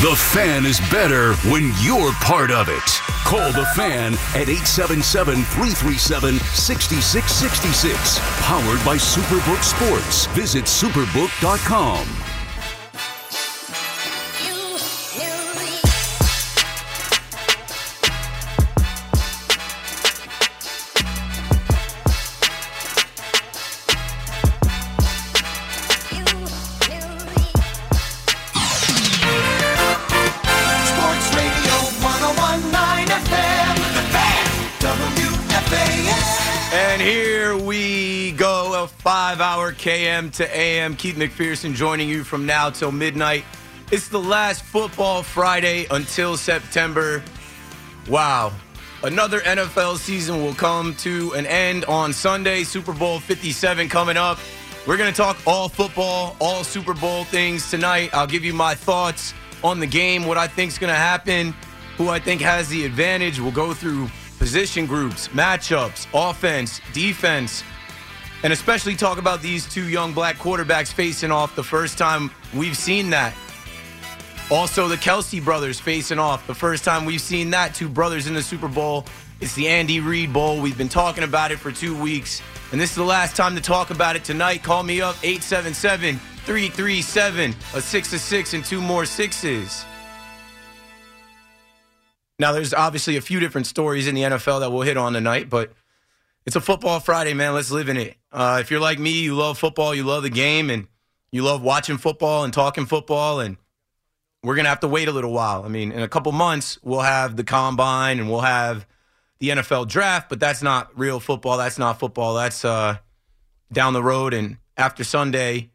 The fan is better when you're part of it. Call the fan at 877 337 6666. Powered by Superbook Sports. Visit superbook.com. hour KM to AM. Keith McPherson joining you from now till midnight. It's the last football Friday until September. Wow. Another NFL season will come to an end on Sunday. Super Bowl 57 coming up. We're going to talk all football, all Super Bowl things tonight. I'll give you my thoughts on the game, what I think is going to happen, who I think has the advantage. We'll go through position groups, matchups, offense, defense, and especially talk about these two young black quarterbacks facing off the first time we've seen that. Also, the Kelce brothers facing off. The first time we've seen that, two brothers in the Super Bowl. It's the Andy Reid Bowl. We've been talking about it for two weeks, and this is the last time to talk about it tonight. Call me up 877 337 a six to six and two more sixes. Now, there's obviously a few different stories in the NFL that we'll hit on tonight, but it's a football Friday, man. Let's live in it. Uh, if you're like me, you love football, you love the game, and you love watching football and talking football, and we're going to have to wait a little while. I mean, in a couple months, we'll have the combine and we'll have the NFL draft, but that's not real football. That's not football. That's uh, down the road. And after Sunday,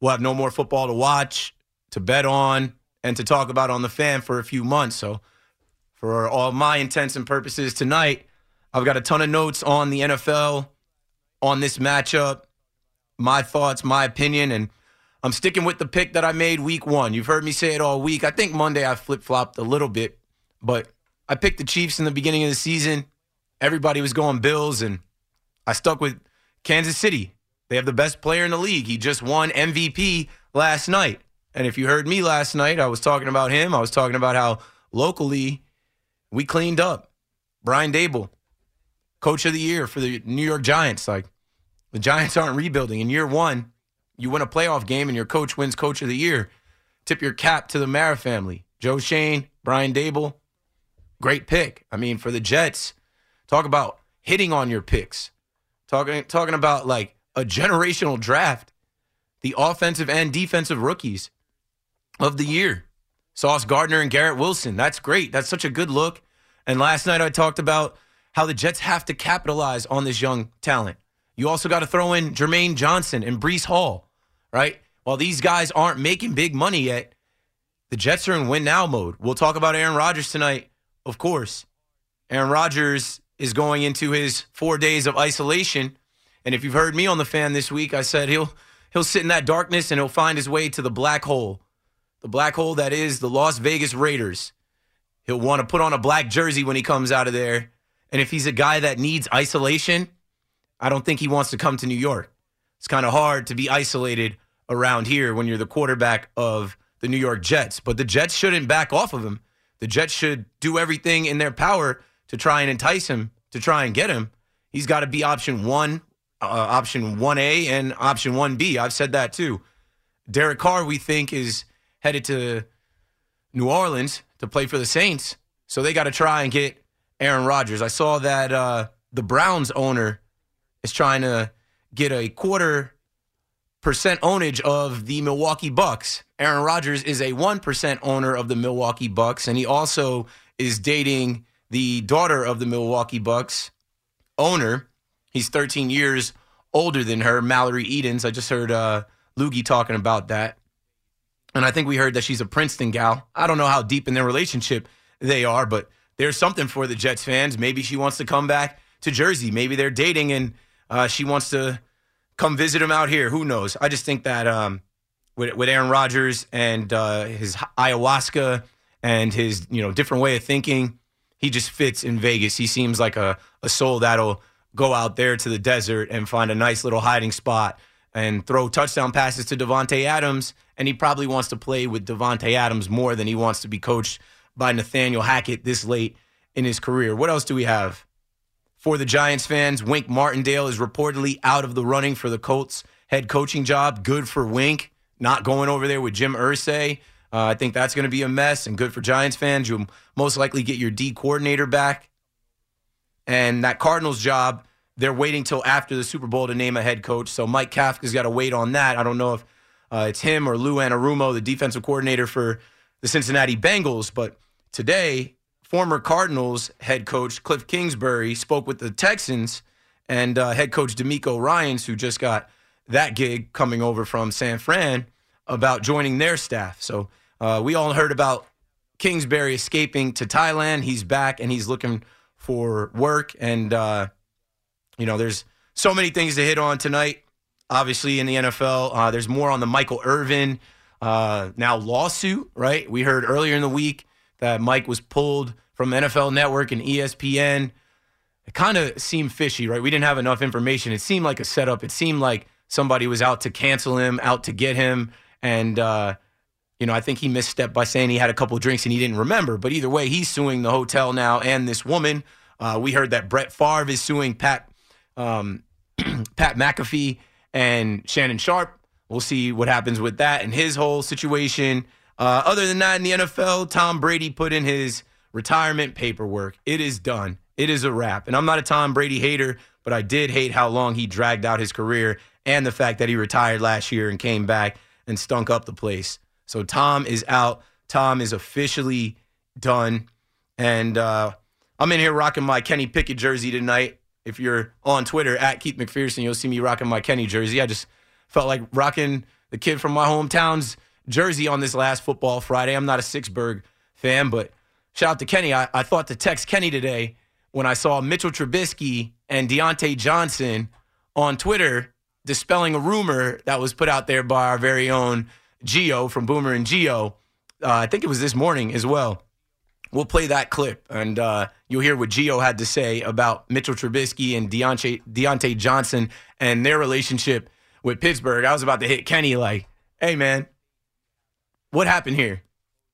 we'll have no more football to watch, to bet on, and to talk about on the fan for a few months. So, for all my intents and purposes tonight, I've got a ton of notes on the NFL, on this matchup, my thoughts, my opinion, and I'm sticking with the pick that I made week one. You've heard me say it all week. I think Monday I flip flopped a little bit, but I picked the Chiefs in the beginning of the season. Everybody was going Bills, and I stuck with Kansas City. They have the best player in the league. He just won MVP last night. And if you heard me last night, I was talking about him. I was talking about how locally we cleaned up. Brian Daboll, coach of the year for the New York Giants. Like, the Giants aren't rebuilding. In year one, you win a playoff game and your coach wins coach of the year. Tip your cap to the Mara family. Joe Schoen, Brian Daboll, great pick. I mean, for the Jets, talk about hitting on your picks. Talking talking about like a generational draft. The offensive and defensive rookies of the year. Sauce Gardner and Garrett Wilson. That's great. That's such a good look. And last night I talked about how the Jets have to capitalize on this young talent. You also got to throw in Jermaine Johnson and Breece Hall, right? While these guys aren't making big money yet, the Jets are in win now mode. We'll talk about Aaron Rodgers tonight, of course. Aaron Rodgers is going into his four days of isolation. And if you've heard me on the fan this week, I said he'll he'll sit in that darkness and he'll find his way to the black hole. The black hole that is the Las Vegas Raiders. He'll want to put on a black jersey when he comes out of there. And if he's a guy that needs isolation, I don't think he wants to come to New York. It's kind of hard to be isolated around here when you're the quarterback of the New York Jets. But the Jets shouldn't back off of him. The Jets should do everything in their power to try and entice him, to try and get him. He's got to be option one, uh, option 1A, and option 1B. I've said that too. Derek Carr, we think, is headed to New Orleans to play for the Saints. So they got to try and get Aaron Rodgers. I saw that uh, the Browns owner is trying to get a quarter percent ownage of the Milwaukee Bucks. Aaron Rodgers is a 1% owner of the Milwaukee Bucks, and he also is dating the daughter of the Milwaukee Bucks owner. He's 13 years older than her, Mallory Edens. I just heard uh, Loogie talking about that. And I think we heard that she's a Princeton gal. I don't know how deep in their relationship they are, but there's something for the Jets fans. Maybe she wants to come back to Jersey. Maybe they're dating and uh, she wants to come visit him out here. Who knows? I just think that um, with, with Aaron Rodgers and uh, his ayahuasca and his you know different way of thinking, he just fits in Vegas. He seems like a, a soul that'll go out there to the desert and find a nice little hiding spot and throw touchdown passes to Davante Adams and he probably wants to play with Davante Adams more than he wants to be coached by Nathaniel Hackett this late in his career. What else do we have? For the Giants fans, Wink Martindale is reportedly out of the running for the Colts head coaching job. Good for Wink, not going over there with Jim Irsay. Uh, I think that's going to be a mess and good for Giants fans. You'll most likely get your D coordinator back. And that Cardinals job, they're waiting till after the Super Bowl to name a head coach. So Mike Kafka's got to wait on that. I don't know if uh, it's him or Lou Anarumo, the defensive coordinator for the Cincinnati Bengals. But today, former Cardinals head coach Cliff Kingsbury spoke with the Texans and uh, head coach DeMeco Ryans, who just got that gig coming over from San Fran, about joining their staff. So uh, we all heard about Kingsbury escaping to Thailand. He's back and he's looking for work. And, uh, you know, there's so many things to hit on tonight. Obviously, in the NFL, uh, there's more on the Michael Irvin uh, now lawsuit, right? We heard earlier in the week that Mike was pulled from NFL Network and ESPN. It kind of seemed fishy, right? We didn't have enough information. It seemed like a setup. It seemed like somebody was out to cancel him, out to get him. And, uh, you know, I think he misstepped by saying he had a couple drinks and he didn't remember. But either way, he's suing the hotel now and this woman. Uh, we heard that Brett Favre is suing Pat um, Pat McAfee and Shannon Sharpe. We'll see what happens with that and his whole situation. Uh, other than that, in the NFL, Tom Brady put in his retirement paperwork. It is done. It is a wrap. And I'm not a Tom Brady hater, but I did hate how long he dragged out his career and the fact that he retired last year and came back and stunk up the place. So Tom is out. Tom is officially done. And uh, I'm in here rocking my Kenny Pickett jersey tonight. If you're on Twitter at Keith McPherson, you'll see me rocking my Kenny jersey. I just felt like rocking the kid from my hometown's jersey on this last football Friday. I'm not a Sixburg fan, but shout out to Kenny. I, I thought to text Kenny today when I saw Mitchell Trubisky and Diontae Johnson on Twitter dispelling a rumor that was put out there by our very own Geo from Boomer and Geo. Uh, I think it was this morning as well. We'll play that clip, and uh, you'll hear what Geo had to say about Mitchell Trubisky and Diontae, Diontae Johnson and their relationship with Pittsburgh. I was about to hit Kenny like, "Hey, man, what happened here?"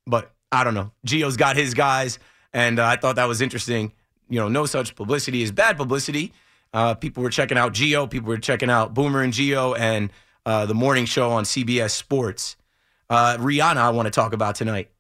But I don't know. Geo's got his guys, and uh, I thought that was interesting. You know, no such publicity is bad publicity. Uh, people were checking out Geo. People were checking out Boomer and Geo and uh, the morning show on CBS Sports. Uh, Rihanna, I want to talk about tonight.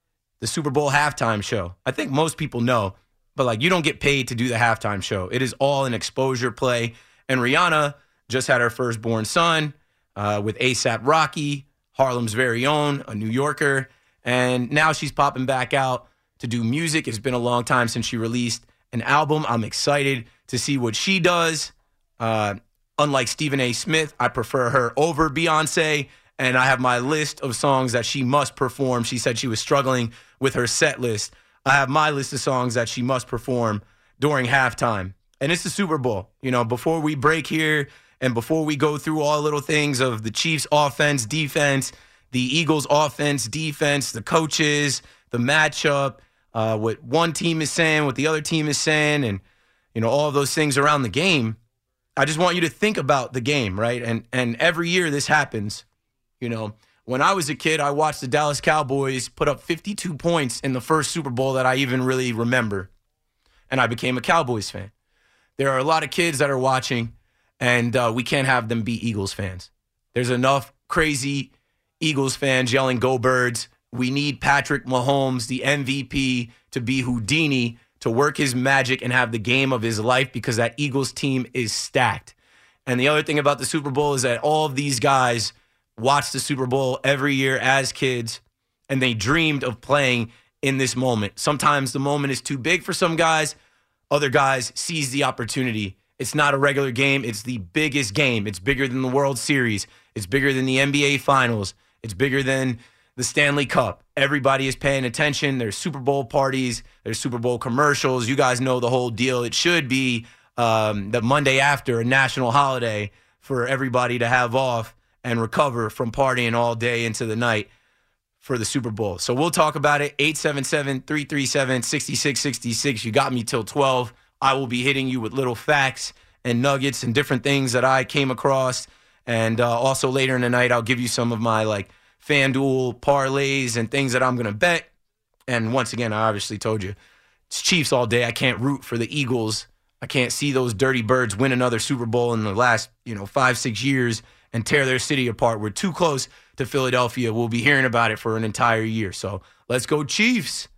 The Super Bowl halftime show. I think most people know, but like you don't get paid to do the halftime show. It is all an exposure play. And Rihanna just had her firstborn son uh, with ASAP Rocky, Harlem's very own, a New Yorker. And now she's popping back out to do music. It's been a long time since she released an album. I'm excited to see what she does. Uh, unlike Stephen A. Smith, I prefer her over Beyonce. And I have my list of songs that she must perform. She said she was struggling with her set list. I have my list of songs that she must perform during halftime. And it's the Super Bowl. You know, before we break here and before we go through all little things of the Chiefs offense, defense, the Eagles offense, defense, the coaches, the matchup, uh, what one team is saying, what the other team is saying, and you know all those things around the game. I just want you to think about the game, right? And and every year this happens. You know, when I was a kid, I watched the Dallas Cowboys put up 52 points in the first Super Bowl that I even really remember, and I became a Cowboys fan. There are a lot of kids that are watching, and uh, we can't have them be Eagles fans. There's enough crazy Eagles fans yelling "Go Birds!" We need Patrick Mahomes, the MVP, to be Houdini to work his magic and have the game of his life because that Eagles team is stacked. And the other thing about the Super Bowl is that all of these guys watched the Super Bowl every year as kids and they dreamed of playing in this moment. Sometimes the moment is too big for some guys, other guys seize the opportunity. It's not a regular game, it's the biggest game. It's bigger than the World Series, it's bigger than the NBA Finals, it's bigger than the Stanley Cup. Everybody is paying attention. There's Super Bowl parties, there's Super Bowl commercials. You guys know the whole deal. It should be um, the Monday after a national holiday for everybody to have off and recover from partying all day into the night for the Super Bowl. So we'll talk about it. 877 337 6666. You got me till 12. I will be hitting you with little facts and nuggets and different things that I came across. And uh, also later in the night, I'll give you some of my like FanDuel parlays and things that I'm going to bet. And once again, I obviously told you it's Chiefs all day. I can't root for the Eagles. I can't see those dirty birds win another Super Bowl in the last, you know, five, six years and tear their city apart. We're too close to Philadelphia. We'll be hearing about it for an entire year. So let's go, Chiefs.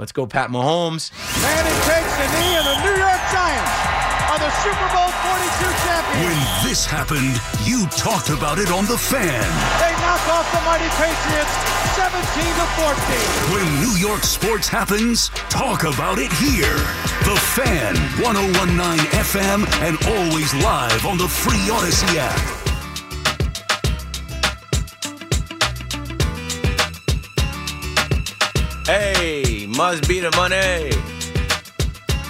Let's go, Pat Mahomes. And he takes the knee, and the New York Giants are the Super Bowl 42 champions. When this happened, you talked about it on The Fan. They knock off the mighty Patriots 17 to 14. When New York sports happens, talk about it here. The Fan, 1019 FM, and always live on the free Odyssey app. Hey, must be the money.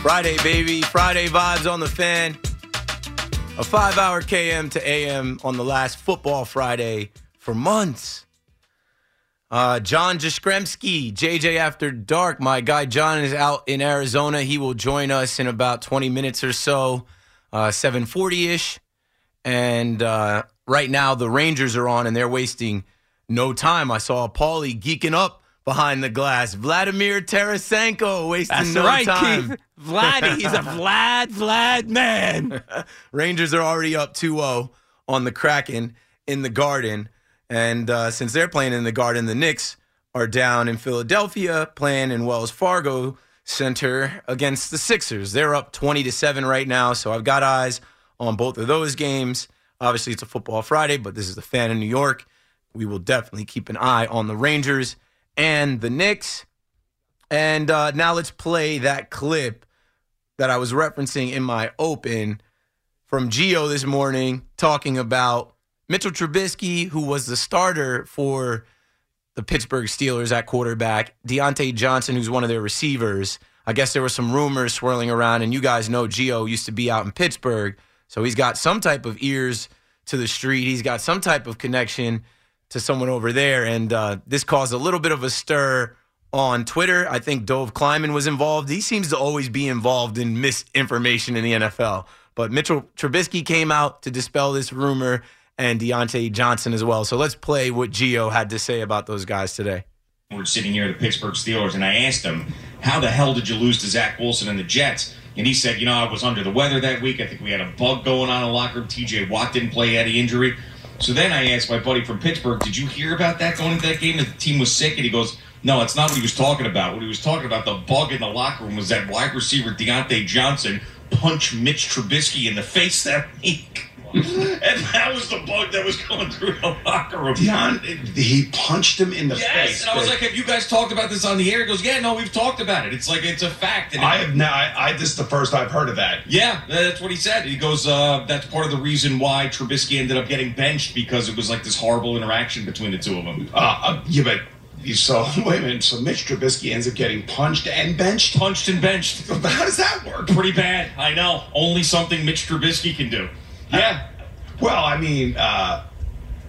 Friday, baby. Friday vibes on the fan. A five hour KM to AM on the last football Friday for months. Uh, John Jastrzemski, JJ After Dark. My guy John is out in Arizona. He will join us in about 20 minutes or so, uh, 740 ish. And uh, right now, the Rangers are on and they're wasting no time. I saw Paulie geeking up behind the glass. Vladimir Tarasenko wasting That's no right, time. Keith. Vlad, he's a Vlad, Vlad man. Rangers are already up 2 0 on the Kraken in the Garden. And uh, since they're playing in the Garden, the Knicks are down in Philadelphia playing in Wells Fargo Center against the Sixers. They're up 20 to 7 right now. So I've got eyes on both of those games. Obviously, it's a football Friday, but this is the fan in New York. We will definitely keep an eye on the Rangers and the Knicks. And uh, now let's play that clip that I was referencing in my open from Geo this morning talking about Mitchell Trubisky, who was the starter for the Pittsburgh Steelers at quarterback, Diontae Johnson, who's one of their receivers. I guess there were some rumors swirling around, and you guys know Geo used to be out in Pittsburgh, so he's got some type of ears to the street. He's got some type of connection to someone over there, and uh, this caused a little bit of a stir on Twitter. I think Dov Kleiman was involved. He seems to always be involved in misinformation in the NFL. But Mitchell Trubisky came out to dispel this rumor, and Diontae Johnson as well. So let's play what Geo had to say about those guys today. We're sitting here at the Pittsburgh Steelers, and I asked him, "How the hell did you lose to Zach Wilson and the Jets?" And he said, "You know, I was under the weather that week. I think we had a bug going on in the locker room. T.J. Watt didn't play; had an injury." So then I asked my buddy from Pittsburgh, "Did you hear about that going into that game? The team was sick?" And he goes, "No, it's not what he was talking about. What he was talking about, the bug in the locker room, was that wide receiver Diontae Johnson punched Mitch Trubisky in the face that week." and that was the bug that was going through the locker room. Dion, he punched him in the Yes, face. and I was like, "Have you guys talked about this on the air?" He goes, "Yeah, no, we've talked about it. It's like it's a fact." And I have now. I, I this is the first I've heard of that. yeah, that's what he said. He goes, uh, "That's part of the reason why Trubisky ended up getting benched because it was like this horrible interaction between the two of them." Uh, uh, yeah, but so wait a minute. So Mitch Trubisky ends up getting punched and benched. Punched and benched. How does that work? Pretty bad. I know. Only something Mitch Trubisky can do. Yeah. Well, I mean, uh,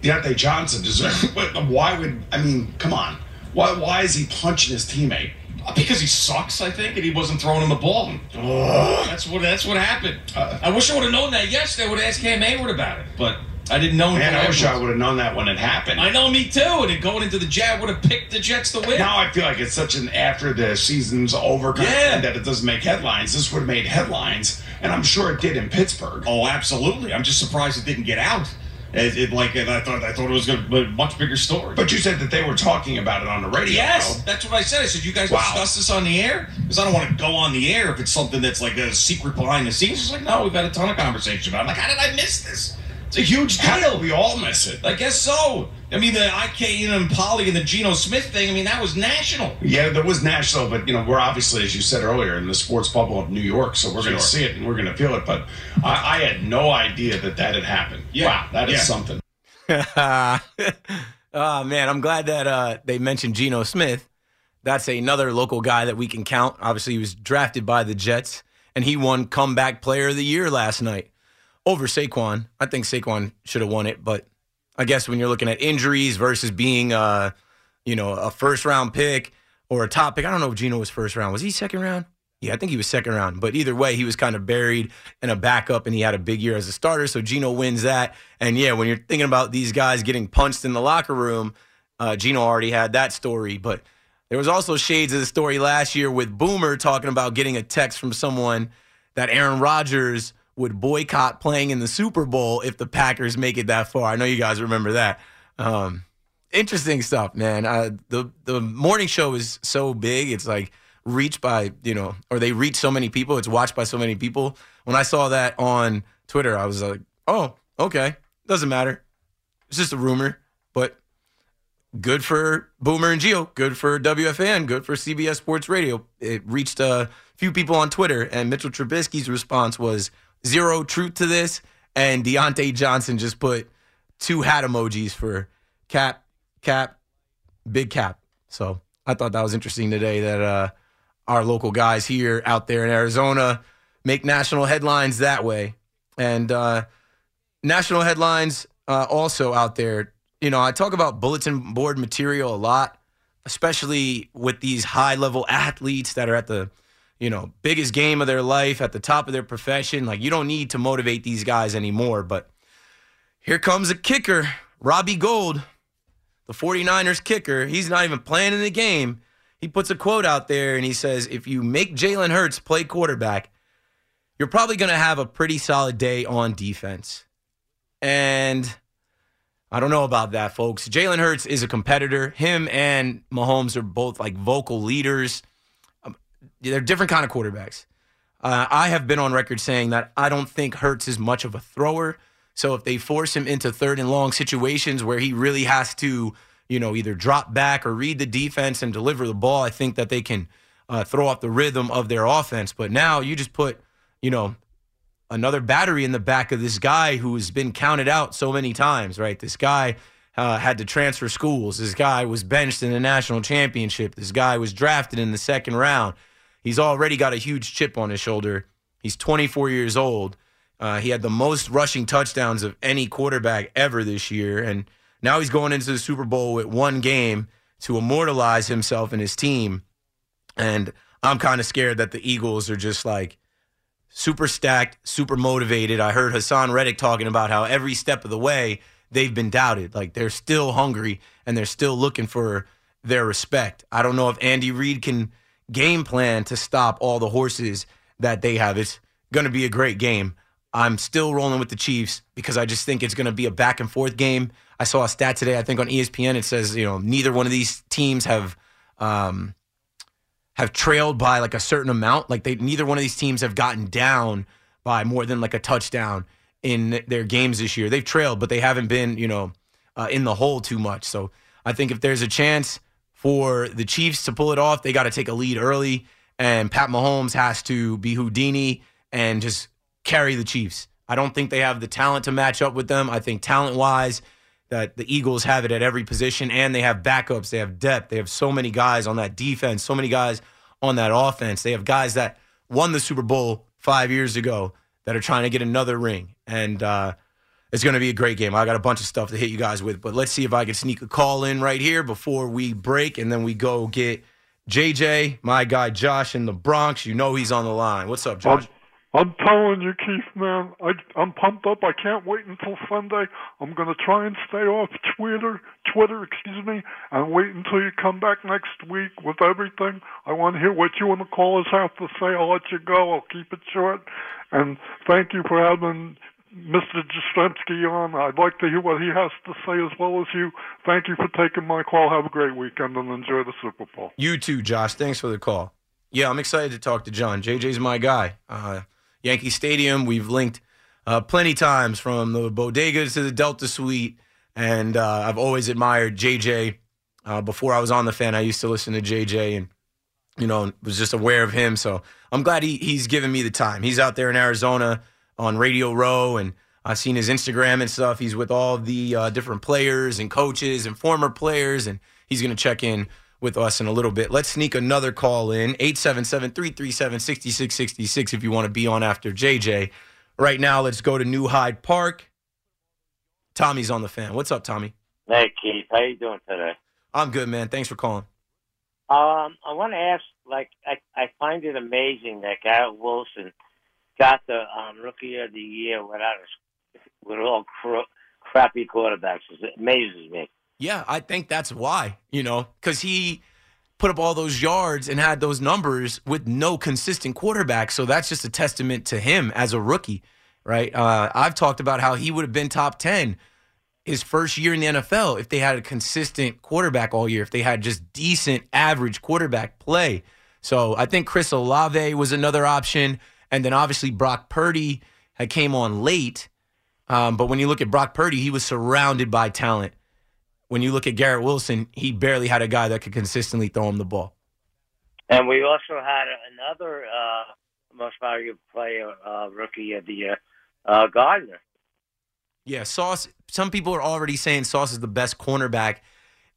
Diontae Johnson deserves. Why would I mean? Come on. Why? Why is he punching his teammate? Because he sucks, I think, and he wasn't throwing him the ball. That's what that's what happened. Uh, I wish I would have known that yesterday. I would have asked Cam Hayward about it, but I didn't know. Man, I wish I would have known that when it happened. I know, me too. And going into the Jet, would have picked the Jets to win. Now I feel like it's such an after the season's over kind of Yeah. thing that it doesn't make headlines. This would have made headlines, and I'm sure it did in Pittsburgh. Oh, absolutely. I'm just surprised it didn't get out. It, it like I thought I thought it was going to be a much bigger story. But you said that they were talking about it on the radio. yes, though. that's what I said. I said you guys Wow. discuss this on the air because I don't want to go on the air if it's something that's like a secret behind the scenes. It's like no, we've had a ton of conversation about. it. I'm like, how did I miss this? It's a huge deal. we all miss it? I guess so. I mean, the IK Enemkpali and the Geno Smith thing. I mean, that was national. Yeah, there was national, but you know we're obviously, as you said earlier, in the sports bubble of New York, so we're going to see it and we're going to feel it. But I, I had no idea that that had happened. Yeah. Wow, that is Yeah. something. oh man, I'm glad that uh, they mentioned Geno Smith. That's another local guy that we can count. Obviously, he was drafted by the Jets, and he won Comeback Player of the Year last night over Saquon. I think Saquon should have won it, but I guess when you're looking at injuries versus being, uh, you know, a first round pick or a top pick, I don't know if Geno was first round. Was he second round? Yeah, I think he was second round. But either way, he was kind of buried in a backup, and he had a big year as a starter. So Geno wins that. And yeah, when you're thinking about these guys getting punched in the locker room, Uh, Geno already had that story, but there was also shades of the story last year with Boomer talking about getting a text from someone that Aaron Rodgers would boycott playing in the Super Bowl if the Packers make it that far. I know you guys remember that. Um, interesting stuff, man. Uh, the the morning show is so big; it's like reached by you know, or they reach so many people. It's watched by so many people. When I saw that on Twitter, I was like, "Oh, okay, doesn't matter. It's just a rumor." But good for Boomer and Geo, good for WFAN, good for CBS Sports Radio. It reached a few people on Twitter, and Mitchell Trubisky's response was zero truth to this, and Diontae Johnson just put two hat emojis for cap, cap, big cap. So I thought that was interesting today that uh, our local guys here out there in Arizona make national headlines that way, and uh, national headlines uh, also out there you know, I talk about bulletin board material a lot, especially with these high level athletes that are at the, you know, biggest game of their life, at the top of their profession. Like, you don't need to motivate these guys anymore. But here comes a kicker, Robbie Gould, the 49ers kicker. He's not even playing in the game. He puts a quote out there and he says, if you make Jalen Hurts play quarterback, you're probably going to have a pretty solid day on defense. And I don't know about that, folks. Jalen Hurts is a competitor. Him and Mahomes are both like vocal leaders. They're different kind of quarterbacks. Uh, I have been on record saying that I don't think Hurts is much of a thrower. So if they force him into third and long situations where he really has to, you know, either drop back or read the defense and deliver the ball, I think that they can uh, throw off the rhythm of their offense. But now you just put, you know, another battery in the back of this guy who has been counted out so many times, right? This guy uh, had to transfer schools. This guy was benched in the national championship. This guy was drafted in the second round. He's already got a huge chip on his shoulder. He's 24 years old. Uh, he had the most rushing touchdowns of any quarterback ever this year. And now he's going into the Super Bowl with one game to immortalize himself and his team. And I'm kind of scared that the Eagles are just like, super stacked, super motivated. I heard Haason Reddick talking about how every step of the way they've been doubted. Like they're still hungry and they're still looking for their respect. I don't know if Andy Reid can game plan to stop all the horses that they have. It's going to be a great game. I'm still rolling with the Chiefs because I just think it's going to be a back and forth game. I saw a stat today, I think on ESPN, it says, you know, neither one of these teams have um, have trailed by like a certain amount. Like they neither one of these teams have gotten down by more than like a touchdown in their games this year. They've trailed, but they haven't been, you know, uh, in the hole too much. So I think if there's a chance for the Chiefs to pull it off, they got to take a lead early, and Pat Mahomes has to be Houdini and just carry the Chiefs. I don't think they have the talent to match up with them. I think talent wise, that the Eagles have it at every position and they have backups. They have depth. They have so many guys on that defense, so many guys on that offense. They have guys that won the Super Bowl five years ago that are trying to get another ring. And uh, it's going to be a great game. I got a bunch of stuff to hit you guys with, but let's see if I can sneak a call in right here before we break and then we go get JJ, my guy Josh in the Bronx. You know he's on the line. What's up, Josh? I'm telling you, Keith, man, I, I'm pumped up. I can't wait until Sunday. I'm going to try and stay off Twitter, Twitter, excuse me, and wait until you come back next week with everything. I want to hear what you and the callers have to say. I'll let you go. I'll keep it short. And thank you for having Mr. Jastrzemski on. I'd like to hear what he has to say as well as you. Thank you for taking my call. Have a great weekend and enjoy the Super Bowl. You too, Josh. Thanks for the call. Yeah, I'm excited to talk to John. JJ's my guy. Uh, Yankee Stadium. We've linked uh, plenty times from the bodega to the Delta Suite, and uh, I've always admired JJ. Uh, before I was on the fan, I used to listen to JJ and you know was just aware of him. So I'm glad he he's given me the time. He's out there in Arizona on Radio Row, and I've seen his Instagram and stuff. He's with all the uh, different players and coaches and former players, and he's going to check in with us in a little bit. Let's sneak another call in 877 337 6666 if you want to be on after JJ. Right now, let's go to New Hyde Park. Tommy's on the fan. What's up, Tommy? Hey Keith, how you doing today? I'm good, man. Thanks for calling. Um, I want to ask, like, I, I find it amazing that Garrett Wilson got the um, Rookie of the Year without with all cr- crappy quarterbacks. It amazes me. Yeah, I think that's why, you know, because he put up all those yards and had those numbers with no consistent quarterback. So that's just a testament to him as a rookie, right? Uh, I've talked about how he would have been top 10 his first year in the NFL if they had a consistent quarterback all year, if they had just decent average quarterback play. So I think Chris Olave was another option. And then obviously Brock Purdy had came on late. Um, but when you look at Brock Purdy, he was surrounded by talent. When you look at Garrett Wilson, he barely had a guy that could consistently throw him the ball. And we also had another uh, most valuable player, uh, rookie of the year, uh, Gardner. Yeah, Sauce. Some people are already saying Sauce is the best cornerback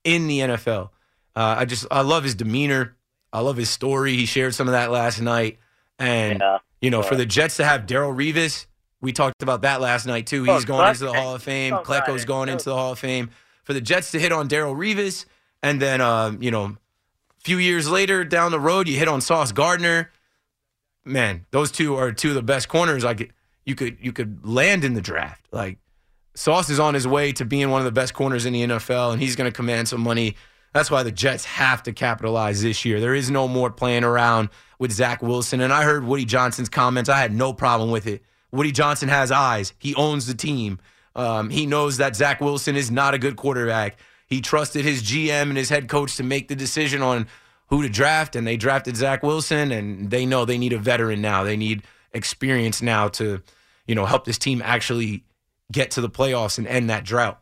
in the NFL. Uh, I just I love his demeanor. I love his story. He shared some of that last night, and Yeah, you know, for the Jets to have Darrelle Revis, we talked about that last night too. He's Oh, going into the Hall of Fame. oh, Klecko's going into the Hall of Fame. For the Jets to hit on Darrelle Revis, and then um, you know, a few years later down the road, you hit on Sauce Gardner. Man, those two are two of the best corners I could you could you could land in the draft. Like Sauce is on his way to being one of the best corners in the NFL, and he's going to command some money. That's why the Jets have to capitalize this year. There is no more playing around with Zach Wilson. And I heard Woody Johnson's comments. I had no problem with it. Woody Johnson has eyes. He owns the team. Um, he knows that Zach Wilson is not a good quarterback. He trusted his GM and his head coach to make the decision on who to draft, and they drafted Zach Wilson. And they know they need a veteran now. They need experience now to, you know, help this team actually get to the playoffs and end that drought.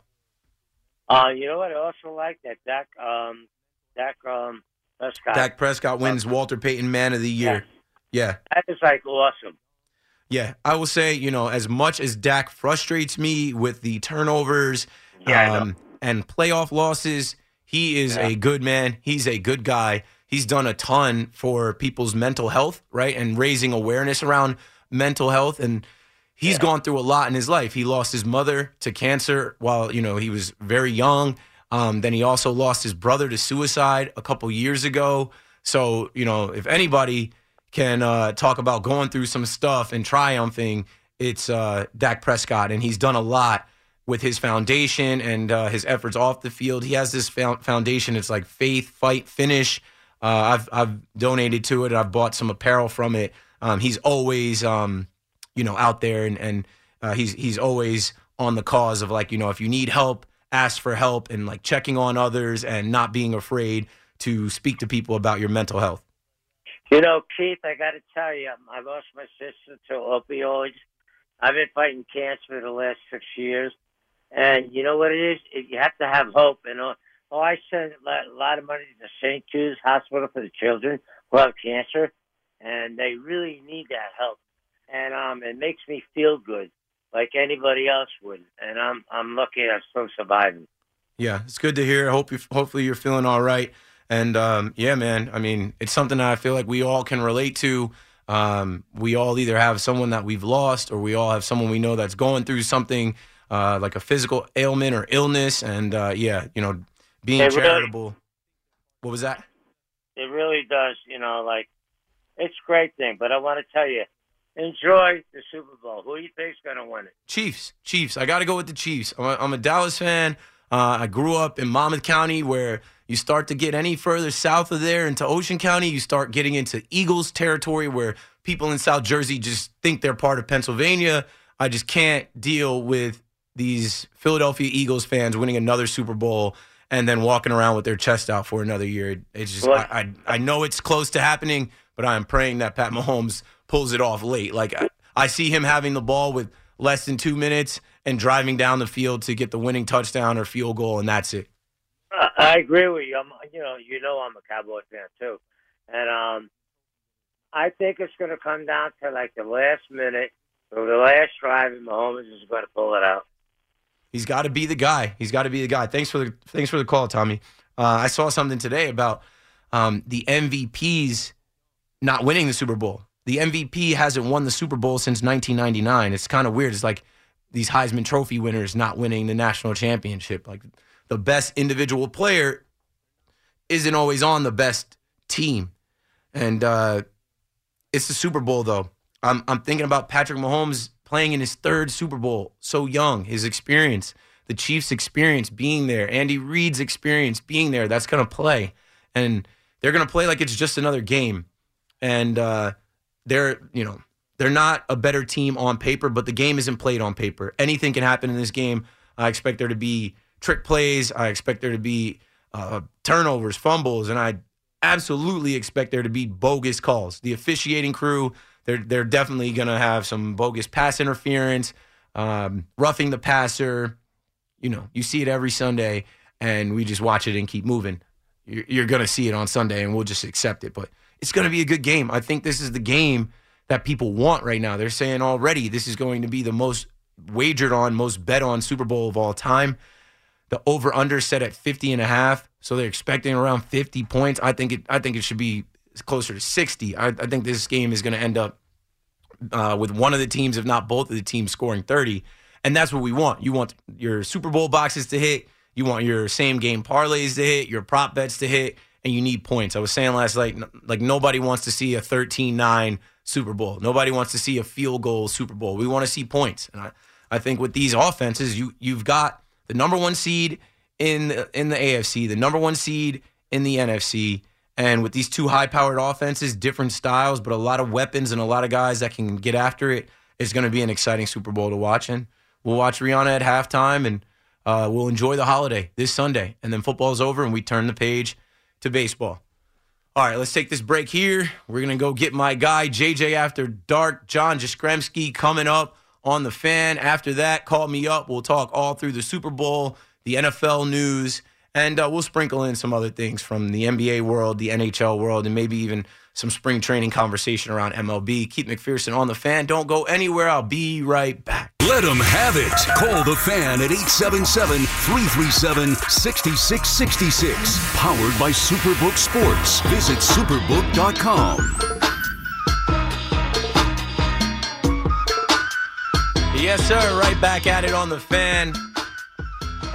Uh, you know what? I also like that Dak, um, Dak, um, Prescott. Dak Prescott wins Walter Payton Man of the Year. Yeah. That is like awesome. Yeah, I will say, you know, as much as Dak frustrates me with the turnovers Yeah, um, and playoff losses, he is a good man. He's a good guy. He's done a ton for people's mental health, right? And raising awareness around mental health. And he's gone through a lot in his life. He lost his mother to cancer while, you know, he was very young. Um, then he also lost his brother to suicide a couple years ago. So, you know, if anybody can uh, talk about going through some stuff and triumphing, it's uh, Dak Prescott. And he's done a lot with his foundation and uh, his efforts off the field. He has this foundation. It's like faith, fight, finish. Uh, I've I've donated to it. I've bought some apparel from it. Um, he's always um, you know out there and and uh, he's he's always on the cause of like you know if you need help, ask for help and like checking on others and not being afraid to speak to people about your mental health. You know, Keith, I got to tell you, I lost my sister to opioids. I've been fighting cancer for the last six years, and you know what it is you have to have hope. And uh, oh, I sent a lot of money to St. Jude's Hospital for the children who have cancer, and they really need that help. And um, it makes me feel good, like anybody else would. And I'm I'm lucky I'm still surviving. Yeah, it's good to hear. I hope you hopefully you're feeling all right. And um, yeah, man, I mean, it's something that I feel like we all can relate to. Um, we all either have someone that we've lost, or we all have someone we know that's going through something uh, like a physical ailment or illness. And uh, yeah, you know, being really- charitable. What was that? It really does, you know, like it's a great thing. But I want to tell you, enjoy the Super Bowl. Who do you think's going to win it? Chiefs. Chiefs. I got to go with the Chiefs. I'm a, I'm a Dallas fan. Uh, I grew up in Monmouth County, where you start to get any further south of there into Ocean County, you start getting into Eagles territory, where people in South Jersey just think they're part of Pennsylvania. I just can't deal with these Philadelphia Eagles fans winning another Super Bowl and then walking around with their chest out for another year. It's just I, I I know it's close to happening, but I am praying that Pat Mahomes pulls it off late. Like I, I see him having the ball with less than two minutes and driving down the field to get the winning touchdown or field goal, and that's it. I, agree with you. I'm, you know, you know, I'm a Cowboy fan too, and um, I think it's going to come down to like the last minute or the last drive, and Mahomes is going to pull it out. He's got to be the guy. He's got to be the guy. Thanks for the thanks for the call, Tommy. Uh, I saw something today about um, the MVPs not winning the Super Bowl. The MVP hasn't won the Super Bowl since 1999. It's kind of weird. It's like these Heisman Trophy winners not winning the national championship. Like the best individual player isn't always on the best team, and uh, it's the Super Bowl though. I'm I'm thinking about Patrick Mahomes playing in his third Super Bowl, so young, his experience. the Chiefs' experience being there, Andy Reid's experience being there. That's going to play, and they're going to play like it's just another game. And uh, they're you know they're not a better team on paper, but the game isn't played on paper. Anything can happen in this game. I expect there to be trick plays. I expect there to be uh, turnovers, fumbles, and I absolutely expect there to be bogus calls. The officiating crew, they're they're definitely to have some bogus pass interference, um, roughing the passer. You know, you see it every Sunday, and we just watch it and keep moving. You're, you're to see it on Sunday, and we'll just accept it. But it's going to be a good game. I think this is the game that people want right now. They're saying already this is going to be the most wagered on, most bet on Super Bowl of all time. The over under set at 50 and a half. So they're expecting around 50 points. I think it I think it should be closer to 60. I, I think this game is going to end up uh, with one of the teams, if not both of the teams, scoring 30. And that's what we want. You want your Super Bowl boxes to hit. You want your same game parlays to hit, your prop bets to hit, and you need points. I was saying last night, like nobody wants to see a 13 9 Super Bowl. Nobody wants to see a field goal Super Bowl. We want to see points. And I, I think with these offenses, you you've got the number one seed in the, in the AFC, the number one seed in the NFC, and with these two high-powered offenses, different styles, but a lot of weapons and a lot of guys that can get after it. it, is going to be an exciting Super Bowl to watch. And we'll watch Rihanna at halftime, and uh, we'll enjoy the holiday this Sunday. And then football's over, and we turn the page to baseball. All right, let's take this break here. We're going to go get my guy, JJ After Dark, John Jastrzemski, coming up on the fan. After that, call me up. We'll talk all through the Super Bowl, the NFL news, and uh, we'll sprinkle in some other things from the NBA world, the NHL world, and maybe even some spring training conversation around MLB. Keith McPherson on the fan. Don't go anywhere. I'll be right back. Let them have it. Call the fan at 877 337 6666. Powered by Superbook Sports. Visit superbook.com. Yes, sir. Right back at it on the fan.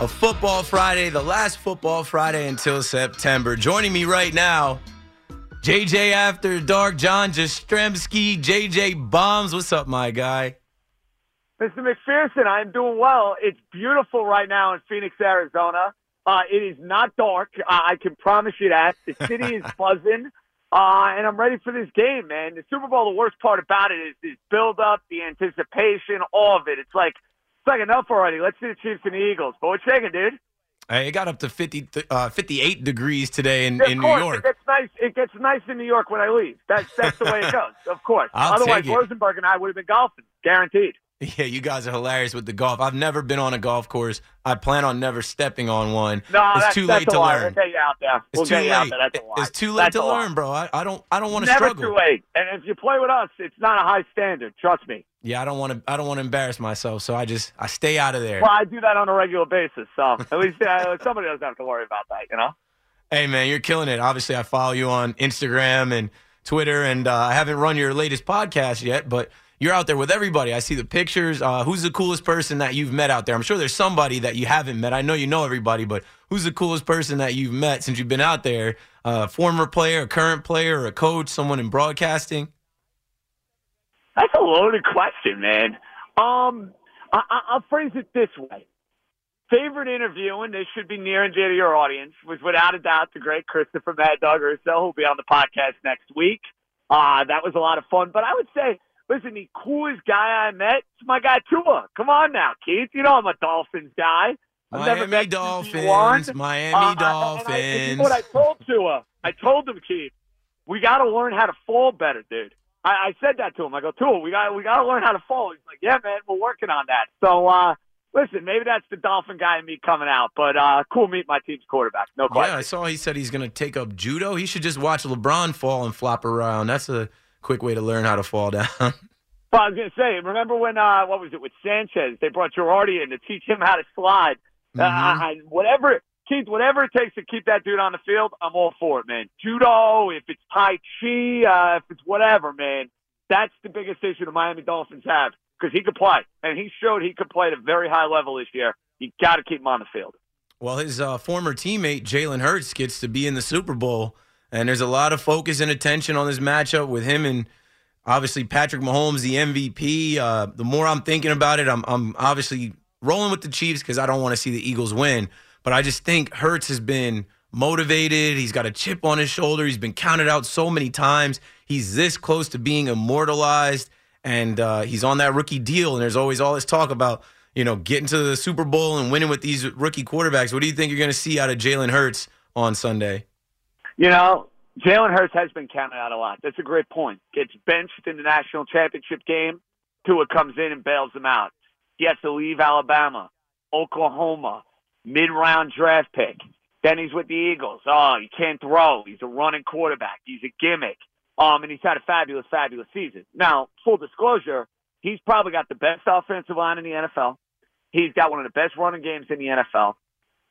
A football Friday, the last football Friday until September. Joining me right now, JJ After Dark, John Jastrzemski, JJ Bombs. What's up, my guy? Mr. McPherson, I'm doing well. It's beautiful right now in Phoenix, Arizona. Uh, it is not dark. Uh, I can promise you that. The city is buzzing. Uh, and I'm ready for this game, man. The Super Bowl, the worst part about it is the build up, the anticipation, all of it. It's like, it's like enough already. Let's see the Chiefs and the Eagles. But what's shaking, dude? Hey, it got up to 50, uh, 58 degrees today in, in New York. It gets nice. It gets nice in New York when I leave. That's that's the way it goes. Of course. I'll Otherwise. Rosenberg and I would have been golfing, guaranteed. Yeah, you guys are hilarious with the golf. I've never been on a golf course. I plan on never stepping on one. No, it's that's, too that's late to learn. We'll out there. It's we'll too get you out late. there. That's. It's too late That's to learn, bro. I, I don't. I don't want to Never struggle. too late. And if you play with us, it's not a high standard. Trust me. Yeah, I don't want to. I don't want to embarrass myself, so I just I stay out of there. Well, I do that on a regular basis, so at least uh, somebody doesn't have to worry about that. You know. Hey, man, you're killing it. Obviously, I follow you on Instagram and Twitter, and uh, I haven't run your latest podcast yet, but you're out there with everybody. I see the pictures. Uh, who's the coolest person that you've met out there? I'm sure there's somebody that you haven't met. I know you know everybody, but who's the coolest person that you've met since you've been out there? A former player, a current player, a coach, someone in broadcasting? That's a loaded question, man. Um, I, I'll phrase it this way. Favorite interview, and this should be near and dear to your audience, was without a doubt the great Christopher Mad Dog Russo, who'll be on the podcast next week. Uh, that was a lot of fun. But I would say, listen, the coolest guy I met is my guy Tua. Come on now, Keith. You know I'm a Dolphins guy. I've never Miami met Dolphins, One. Miami Uh, I- I- Dolphins. you know what I told Tua? I told him, Keith, we got to learn how to fall better, dude. I, I said that to him. I go, Tua, we got we got to learn how to fall. He's like, Yeah, man, we're working on that. So, uh, listen, maybe that's the Dolphin guy and me coming out, but uh, cool meet my team's quarterback. No question. Yeah, I saw he said he's going to take up judo. He should just watch LeBron fall and flop around. That's a quick way to learn how to fall down. Well, I was gonna say, remember when uh, what was it with Sanchez? They brought Girardi in to teach him how to slide. Uh, Mhm. I, whatever, Keith, whatever it takes to keep that dude on the field, I'm all for it, man. Judo, if it's Tai Chi, uh, if it's whatever, man. That's the biggest issue the Miami Dolphins have because he could play, and he showed he could play at a very high level this year. You got to keep him on the field. Well, his uh, former teammate Jalen Hurts gets to be in the Super Bowl, and there's a lot of focus and attention on this matchup with him and obviously Patrick Mahomes, the MVP. Uh, the more I'm thinking about it, I'm, I'm obviously rolling with the Chiefs because I don't want to see the Eagles win. But I just think Hurts has been motivated. He's got a chip on his shoulder. He's been counted out so many times. He's this close to being immortalized, and uh, he's on that rookie deal. And there's always all this talk about you know getting to the Super Bowl and winning with these rookie quarterbacks. What do you think you're going to see out of Jalen Hurts on Sunday? You know, Jalen Hurts has been counted out a lot. That's a great point. Gets benched in the national championship game. Tua comes in and bails him out. He has to leave Alabama, Oklahoma, mid-round draft pick. Then he's with the Eagles. Oh, he can't throw. He's a running quarterback. He's a gimmick. Um, and he's had a fabulous, fabulous season. Now, full disclosure, he's probably got the best offensive line in the NFL. He's got one of the best running games in the NFL.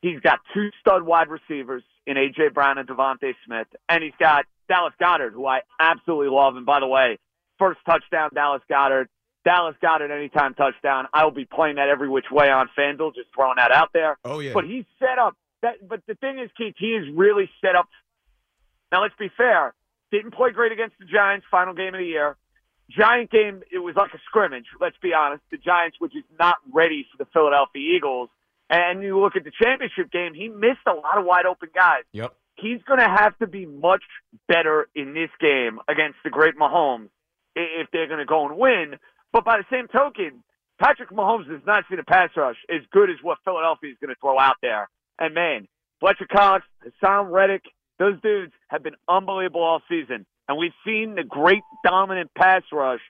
He's got two stud wide receivers in A.J. Brown and DeVonta Smith. And he's got Dallas Goedert, who I absolutely love. And by the way, first touchdown, Dallas Goedert. Dallas Goedert anytime touchdown. I will be playing that every which way on FanDuel, just throwing that out there. Oh, yeah. But he's set up. That, but the thing is, Keith, he is really set up. Now, let's be fair. Didn't play great against the Giants, final game of the year. Giant game, it was like a scrimmage, let's be honest. The Giants were just not ready for the Philadelphia Eagles. And you look at the championship game, he missed a lot of wide open guys. Yep. He's going to have to be much better in this game against the great Mahomes if they're going to go and win. But by the same token, Patrick Mahomes has not seen a pass rush as good as what Philadelphia is going to throw out there. And man, Fletcher Cox, Haason Reddick, those dudes have been unbelievable all season. And we've seen the great dominant pass rush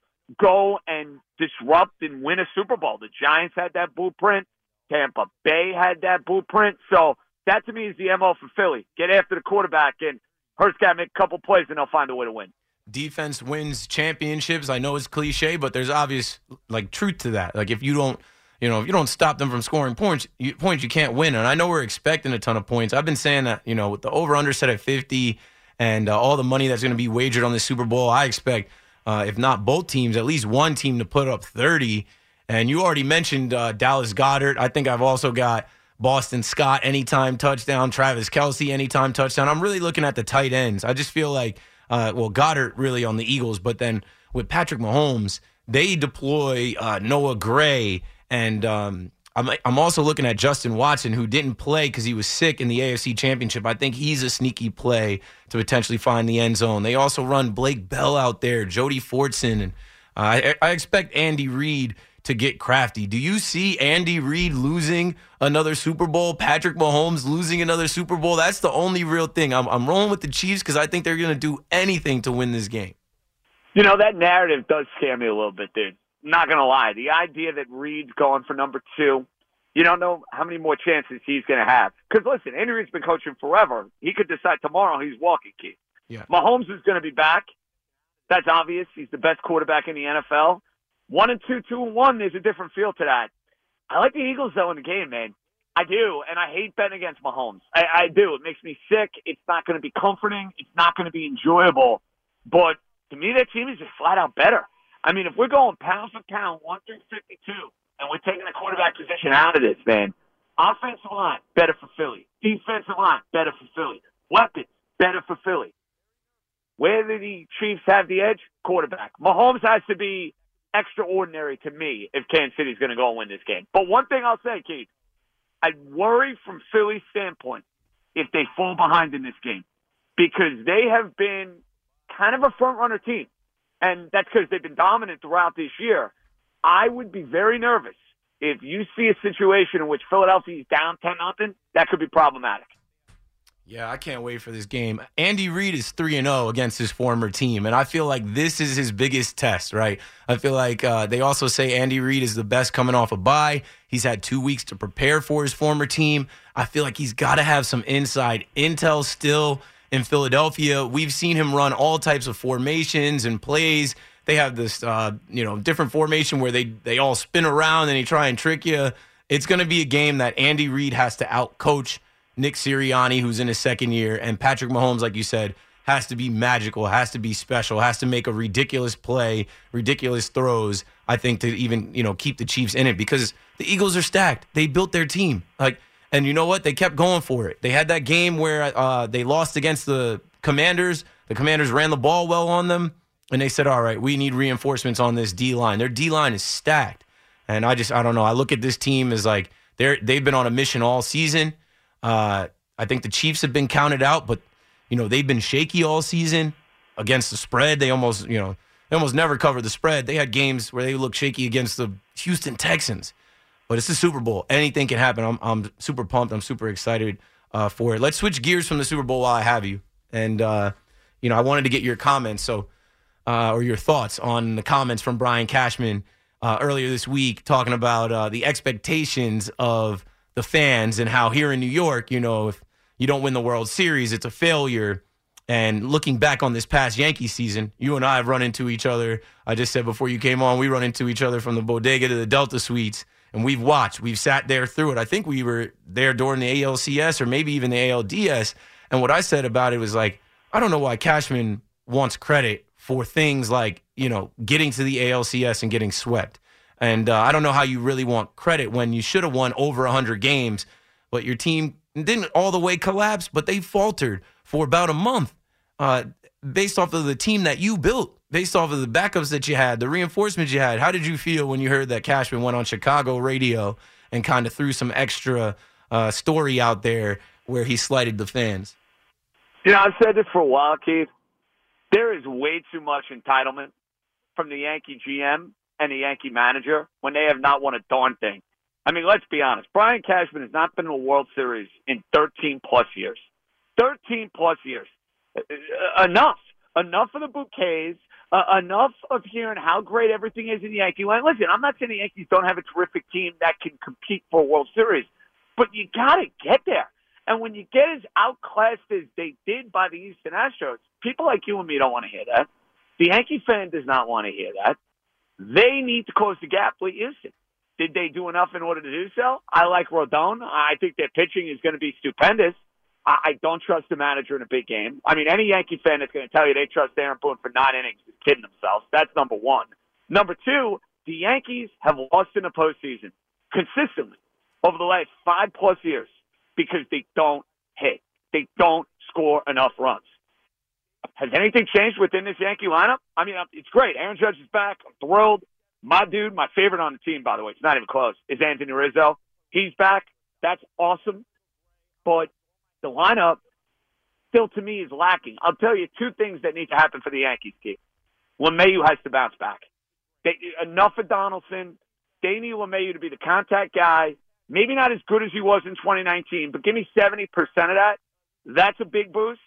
go and disrupt and win a Super Bowl. The Giants had that blueprint. Tampa Bay had that blueprint. So that to me is the MO for Philly. Get after the quarterback and Hurts got to make a couple plays and they'll find a way to win. defense wins championships. I know it's cliche, but there's obvious like truth to that. Like if you don't, you know, if you don't stop them from scoring points, you, points you can't win. And I know we're expecting a ton of points. I've been saying that, you know, with the over under set at 50 and uh, all the money that's going to be wagered on the Super Bowl, I expect uh, if not both teams, at least one team to put up 30. And you already mentioned uh, Dallas Goedert. I think I've also got Boston Scott anytime touchdown, Travis Kelce anytime touchdown. I'm really looking at the tight ends. I just feel like, uh, well, Goedert really on the Eagles, but then with Patrick Mahomes, they deploy uh, Noah Gray. And um, I'm, I'm also looking at Justin Watson, who didn't play because he was sick in the AFC Championship. I think he's a sneaky play to potentially find the end zone. They also run Blake Bell out there, Jody Fortson, and uh, I, I expect Andy Reid to get crafty. Do you see Andy Reid losing another Super Bowl? Patrick Mahomes losing another Super Bowl? That's the only real thing. I'm, I'm rolling with the Chiefs because I think they're going to do anything to win this game. You know, that narrative does scare me a little bit, dude. Not going to lie. The idea that Reid's going for number two, you don't know how many more chances he's going to have. Because listen, Andy Reid's been coaching forever. He could decide tomorrow he's walking, Keith. Yeah. Mahomes is going to be back. That's obvious. He's the best quarterback in the NFL. One and two, two and one, there's a different feel to that. I like the Eagles, though, in the game, man. I do, and I hate betting against Mahomes. I, I do. It makes me sick. It's not going to be comforting. It's not going to be enjoyable. But to me, that team is just flat out better. I mean, if we're going pound for pound, one through 52, and we're taking the quarterback position out of this, man, offensive line, better for Philly. Defensive line, better for Philly. Weapons, better for Philly. Where do the Chiefs have the edge? Quarterback. Mahomes has to be extraordinary to me if Kansas City's going to go and win this game. But one thing I'll say, Keith, I worry from Philly's standpoint if they fall behind in this game because they have been kind of a front runner team. And that's because they've been dominant throughout this year. I would be very nervous if you see a situation in which Philadelphia is down 10 nothing. That could be problematic. Yeah, I can't wait for this game. Andy Reid is 3 and 0 against his former team, and I feel like this is his biggest test, right? I feel like uh, they also say Andy Reid is the best coming off a bye. He's had two weeks to prepare for his former team. I feel like he's got to have some inside intel still in Philadelphia. We've seen him run all types of formations and plays. They have this, uh, you know, different formation where they they all spin around and they try and trick you. It's going to be a game that Andy Reid has to outcoach Nick Sirianni, who's in his second year, and Patrick Mahomes, like you said, has to be magical, has to be special, has to make a ridiculous play, ridiculous throws. I think to even you know keep the Chiefs in it because the Eagles are stacked. They built their team like, and you know what? They kept going for it. They had that game where uh, they lost against the Commanders. The Commanders ran the ball well on them, and they said, "All right, we need reinforcements on this D line. Their D line is stacked." And I just I don't know. I look at this team as like they're they've been on a mission all season. Uh, I think the Chiefs have been counted out, but you know they've been shaky all season against the spread. They almost you know they almost never covered the spread. They had games where they looked shaky against the Houston Texans. But it's the Super Bowl. Anything can happen. I'm, I'm super pumped. I'm super excited uh, for it. Let's switch gears from the Super Bowl while I have you. And, uh, you know, I wanted to get your comments so uh, or your thoughts on the comments from Brian Cashman uh, earlier this week talking about uh, the expectations of the fans and how here in New York, you know, if you don't win the World Series, it's a failure. And looking back on this past Yankee season, you and I have run into each other. I just said before you came on, we run into each other from the bodega to the Delta Suites and we've watched, we've sat there through it. I think we were there during the ALCS or maybe even the ALDS. And what I said about it was like, I don't know why Cashman wants credit for things like, you know, getting to the ALCS and getting swept. And uh, I don't know how you really want credit when you should have won over 100 games, but your team didn't all the way collapse, but they faltered for about a month uh, based off of the team that you built based off of the backups that you had, the reinforcements you had, how did you feel when you heard that Cashman went on Chicago radio and kind of threw some extra uh, story out there where he slighted the fans? You know, I've said this for a while, Keith. There is way too much entitlement from the Yankee GM and the Yankee manager when they have not won a darn thing. I mean, let's be honest. Brian Cashman has not been in a World Series in 13 plus years. 13 plus years. Uh, enough. Enough of the bouquets uh, enough of hearing how great everything is in the Yankee land. Listen, I'm not saying the Yankees don't have a terrific team that can compete for a World Series, but you got to get there. And when you get as outclassed as they did by the Houston Astros, people like you and me don't want to hear that. The Yankee fan does not want to hear that. They need to close the gap with Houston. Did they do enough in order to do so? I like Rodon. I think their pitching is going to be stupendous. I, don't trust the manager in a big game. I mean, any Yankee fan that's going to tell you they trust Aaron Boone for nine innings is kidding themselves. That's number one. Number two, the Yankees have lost in the postseason consistently over the last five plus years because they don't hit. They don't score enough runs. Has anything changed within this Yankee lineup? I mean, um, it's great. Aaron Judge is back. I'm thrilled. My dude, my favorite on the team, by the way, it's not even close, is Anthony Rizzo. He's back. That's awesome. But the lineup still to me is lacking. I'll tell you two things that need to happen for the Yankees, Keith. LeMahieu has to bounce back. They, enough of Donaldson. They need LeMahieu to be the contact guy. Maybe not as good as he was in 2019, but give me 70% of that. That's a big boost.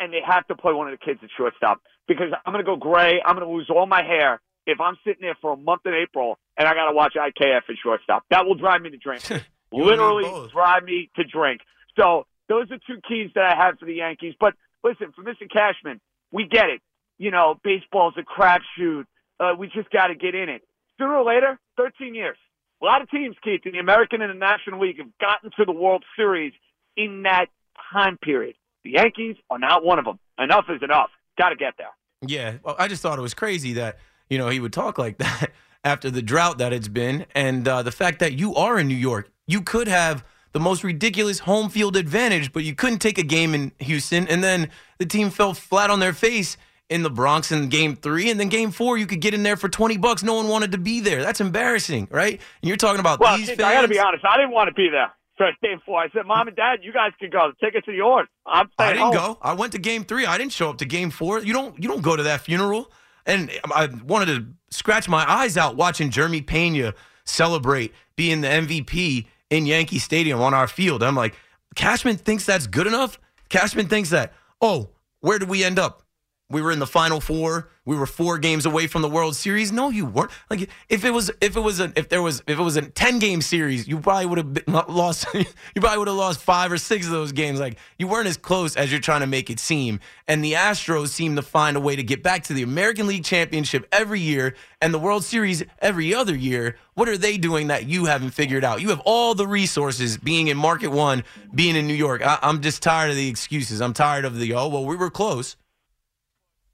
And they have to play one of the kids at shortstop because I'm going to go gray. I'm going to lose all my hair if I'm sitting there for a month in April and I got to watch IKF at shortstop. That will drive me to drink. Literally drive me to drink. So those are two keys that I have for the Yankees. But listen, for Mr. Cashman, we get it. You know, baseball's a crapshoot. Uh, we just got to get in it. Sooner or later, 13 years. A lot of teams, Keith, in the American and the National League have gotten to the World Series in that time period. The Yankees are not one of them. Enough is enough. Got to get there. Yeah, well, I just thought it was crazy that you know he would talk like that after the drought that it's been, and uh, the fact that you are in New York. You could have the most ridiculous home field advantage, but you couldn't take a game in Houston. And then the team fell flat on their face in the Bronx in game three. And then game four, you could get in there for 20 bucks. No one wanted to be there. That's embarrassing, right? And you're talking about well, these fans. I got to be honest. I didn't want to be there for game four. I said, Mom and Dad, you guys can go. The tickets are yours. I'm I didn't home. go. I went to game three. I didn't show up to game four. You don't, you don't go to that funeral. And I wanted to scratch my eyes out watching Jeremy Pena celebrate being the MVP in Yankee Stadium on our field. I'm like, Cashman thinks that's good enough. Cashman thinks that, oh, where did we end up? We were in the final four. We were four games away from the World Series. No, you weren't. Like if it was if it was a if there was if it was a ten game series, you probably would have lost. you probably would have lost five or six of those games. Like you weren't as close as you're trying to make it seem. And the Astros seem to find a way to get back to the American League Championship every year and the World Series every other year. What are they doing that you haven't figured out? You have all the resources, being in Market One, being in New York. I, I'm just tired of the excuses. I'm tired of the oh well, we were close.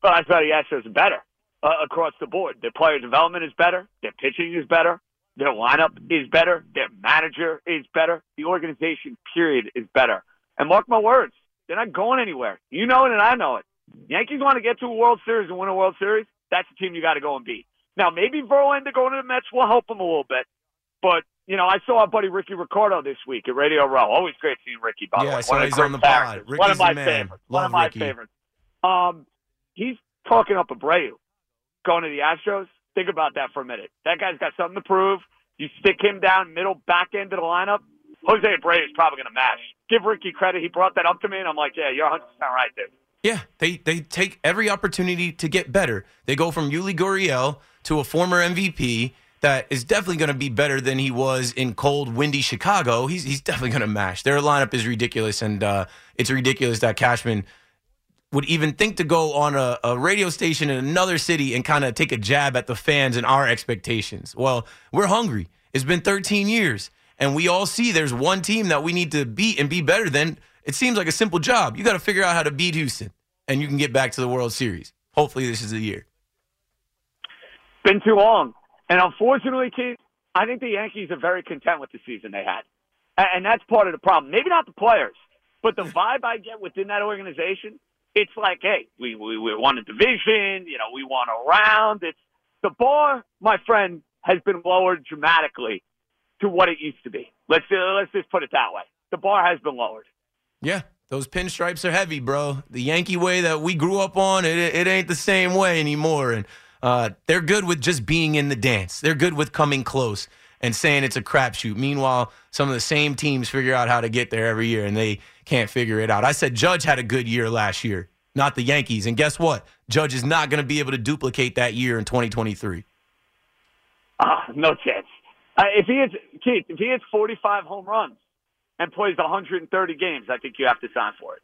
But I thought the Astros are better uh, across the board. Their player development is better. Their pitching is better. Their lineup is better. Their manager is better. The organization, period, is better. And mark my words, they're not going anywhere. You know it, and I know it. Yankees want to get to a World Series and win a World Series. That's the team you got to go and beat. Now, maybe Verlander going to the Mets will help them a little bit. But you know, I saw our buddy Ricky Ricardo this week at Radio Row. Always great seeing Ricky. By Yeah, the way, I saw of he's on the pod. Ricky's One of my favorites. One of my Ricky. favorites. Um, he's talking up Abreu going to the Astros. Think about that for a minute. That guy's got something to prove. You stick him down middle, back end of the lineup. Jose Abreu is probably going to mash. Give Ricky credit. He brought that up to me, and I'm like, yeah, you're 100 percent right, dude. Yeah, they they take every opportunity to get better. They go from Yuli Gurriel to a former MVP that is definitely going to be better than he was in cold, windy Chicago. He's he's definitely going to mash. Their lineup is ridiculous, and uh, it's ridiculous that Cashman would even think to go on a, a radio station in another city and kind of take a jab at the fans and our expectations. Well, we're hungry. It's been 13 years, and we all see there's one team that we need to beat and be better than. It seems like a simple job. You got to figure out how to beat Houston, and you can get back to the World Series. Hopefully, this is the year. Been too long. And unfortunately, Keith, I think the Yankees are very content with the season they had. And that's part of the problem. Maybe not the players, but the vibe I get within that organization, it's like, hey, we, we, we a division, you know, we won a round. It's the bar, my friend, has been lowered dramatically to what it used to be. Let's, uh, let's just put it that way. The bar has been lowered. Yeah, those pinstripes are heavy, bro. The Yankee way that we grew up on, it, it ain't the same way anymore. And uh, they're good with just being in the dance. They're good with coming close and saying it's a crapshoot. Meanwhile, some of the same teams figure out how to get there every year, and they can't figure it out. I said Judge had a good year last year, not the Yankees. And guess what? Judge is not going to be able to duplicate that year in 2023. Ah, no chance. Uh, if he hits Keith, if he hits 45 home runs and plays 130 games, I think you have to sign for it.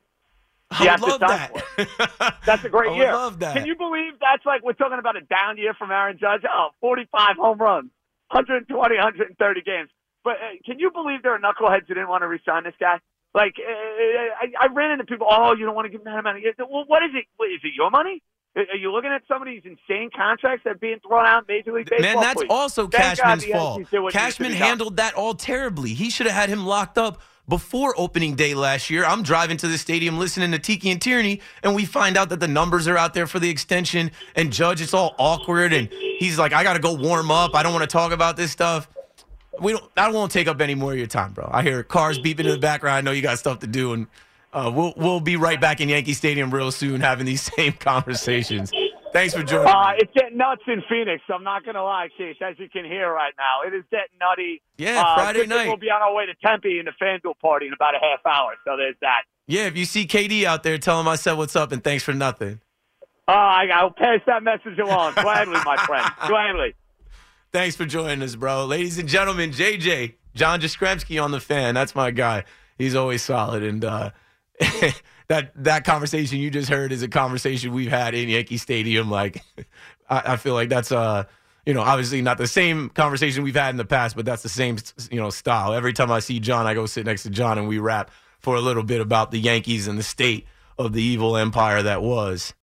I You would have to love sign that. for it. That's a great. I year. love that. Can you believe that's like we're talking about a down year from Aaron Judge? Oh, 45 home runs, 120, 130 games. But uh, can you believe there are knuckleheads who didn't want to resign this guy? Like, uh, I, I ran into people. Oh, you don't want to give him that money. Well, what is it? What, is it your money? Are you looking at some of these insane contracts that are being thrown out in Major League Baseball? Man, that's Please. also Thank Cashman's fault. Yankees did what needs to Cashman done. handled that all terribly. He should have had him locked up before opening day last year. I'm driving to the stadium listening to Tiki and Tierney, and we find out that the numbers are out there for the extension. And Judge, it's all awkward, and he's like, "I got to go warm up. I don't want to talk about this stuff." We don't. I won't take up any more of your time, bro. I hear cars beeping in the background. I know you got stuff to do, and uh, we'll we'll be right back in Yankee Stadium real soon, having these same conversations. Thanks for joining. Uh, it's getting nuts in Phoenix. I'm not going to lie, Keith. As you can hear right now, it is getting nutty. Yeah, uh, Friday good night. We'll be on our way to Tempe in the FanDuel party in about a half hour. So there's that. Yeah, if you see KD out there, tell him I said what's up and thanks for nothing. Uh, I, I'll pass that message along gladly, my friend. Gladly. Thanks for joining us, bro. Ladies and gentlemen, JJ, John Jastrzemski on the fan. That's my guy. He's always solid. And uh, that that conversation you just heard is a conversation we've had in Yankee Stadium. Like, I, I feel like that's uh, you know, obviously not the same conversation we've had in the past, but that's the same, you know, style. Every time I see John, I go sit next to John and we rap for a little bit about the Yankees and the state of the evil empire that was.